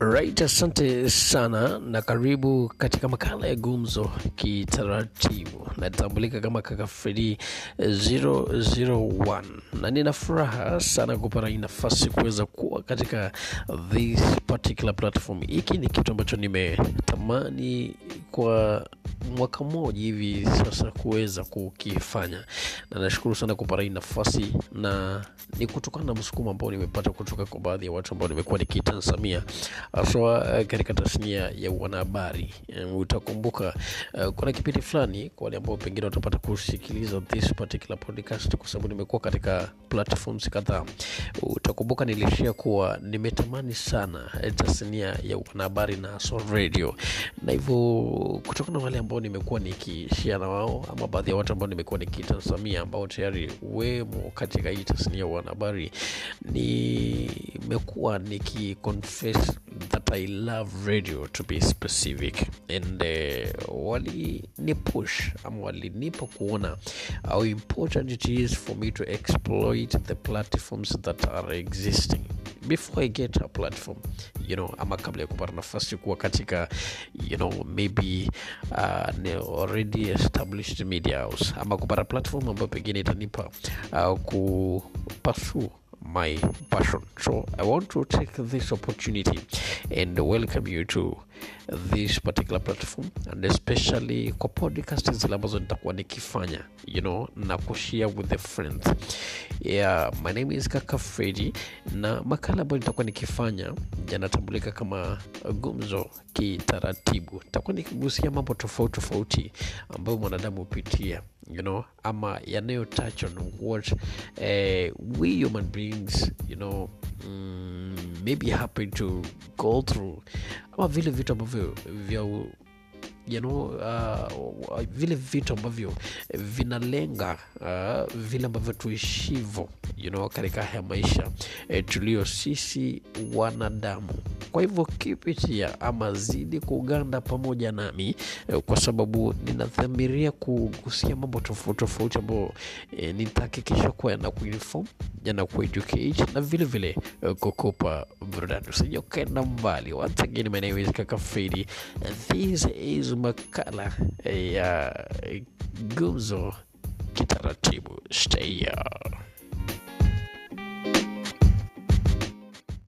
Right, asante sana na karibu katika makala ya Gumzo Kitaratibu. Natambulika kama kaka Fredi 001 na nina furaha sana kupata hii nafasi kuweza kuwa katika this particular platform. Hiki ni kitu ambacho nimetamani kwa mwaka mmoja hivi sasa kuweza kukifanya, na nashukuru sana kupata hii nafasi, na ni kutokana na msukumo ambao nimepata kutoka kwa baadhi ya watu ambao nimekuwa nikitazamia haswa katika tasnia ya wanahabari. Eh, Utakumbuka eh, kuna kipindi fulani, kwa wale ambao pengine watapata kusikiliza this particular podcast, kwa sababu nimekuwa katika platforms kadhaa. Utakumbuka nilishia kuwa nimetamani sana eh, tasnia ya wanahabari na haswa radio, na hivyo kutokana na wale ambao nimekuwa nikishia na wao ama baadhi ya watu ambao nimekuwa nikitazamia ambao tayari wemo katika hii tasnia ya wanahabari, nimekuwa nikiconfess I love radio to be specific. And uh, walinipush ama walinipa kuona how important it is for me to exploit the platforms that are existing. Before I get a platform you know, ama kabla ya kupata nafasi kuwa katika you know, maybe uh, already established media house ama kupata platform ambayo pengine itanipa uh, kupasu my passion. So I want to take this opportunity and welcome you to this particular platform and especially kwa podcast zile ambazo nitakuwa nikifanya you know, na kushare with the friends. Yeah, my name is Kaka Fredi na makala ambayo nitakuwa nikifanya yanatambulika kama Gumzo Kitaratibu. Nitakuwa nikigusia mambo tofauti tofauti ambayo mwanadamu hupitia you know, ama yanayo touch on what eh, we human beings you know, mm, maybe happen to go through ama vile vitu ambavyo vya you know, uh, vile vitu ambavyo vinalenga uh, vile ambavyo tuishivo you know, katika haya maisha eh, tulio sisi wanadamu. Kwa hivyo kipitia ama zidi kuganda pamoja nami eh, kwa sababu ninadhamiria kugusia mambo tofauti tofauti ambayo e, nitahakikisha kuwa yana kuinform yana kueducate na vile vile eh, kukupa burudani. Usije ukaenda mbali. Once again, my. This is makala ya Gumzo Kitaratibu. Stay here.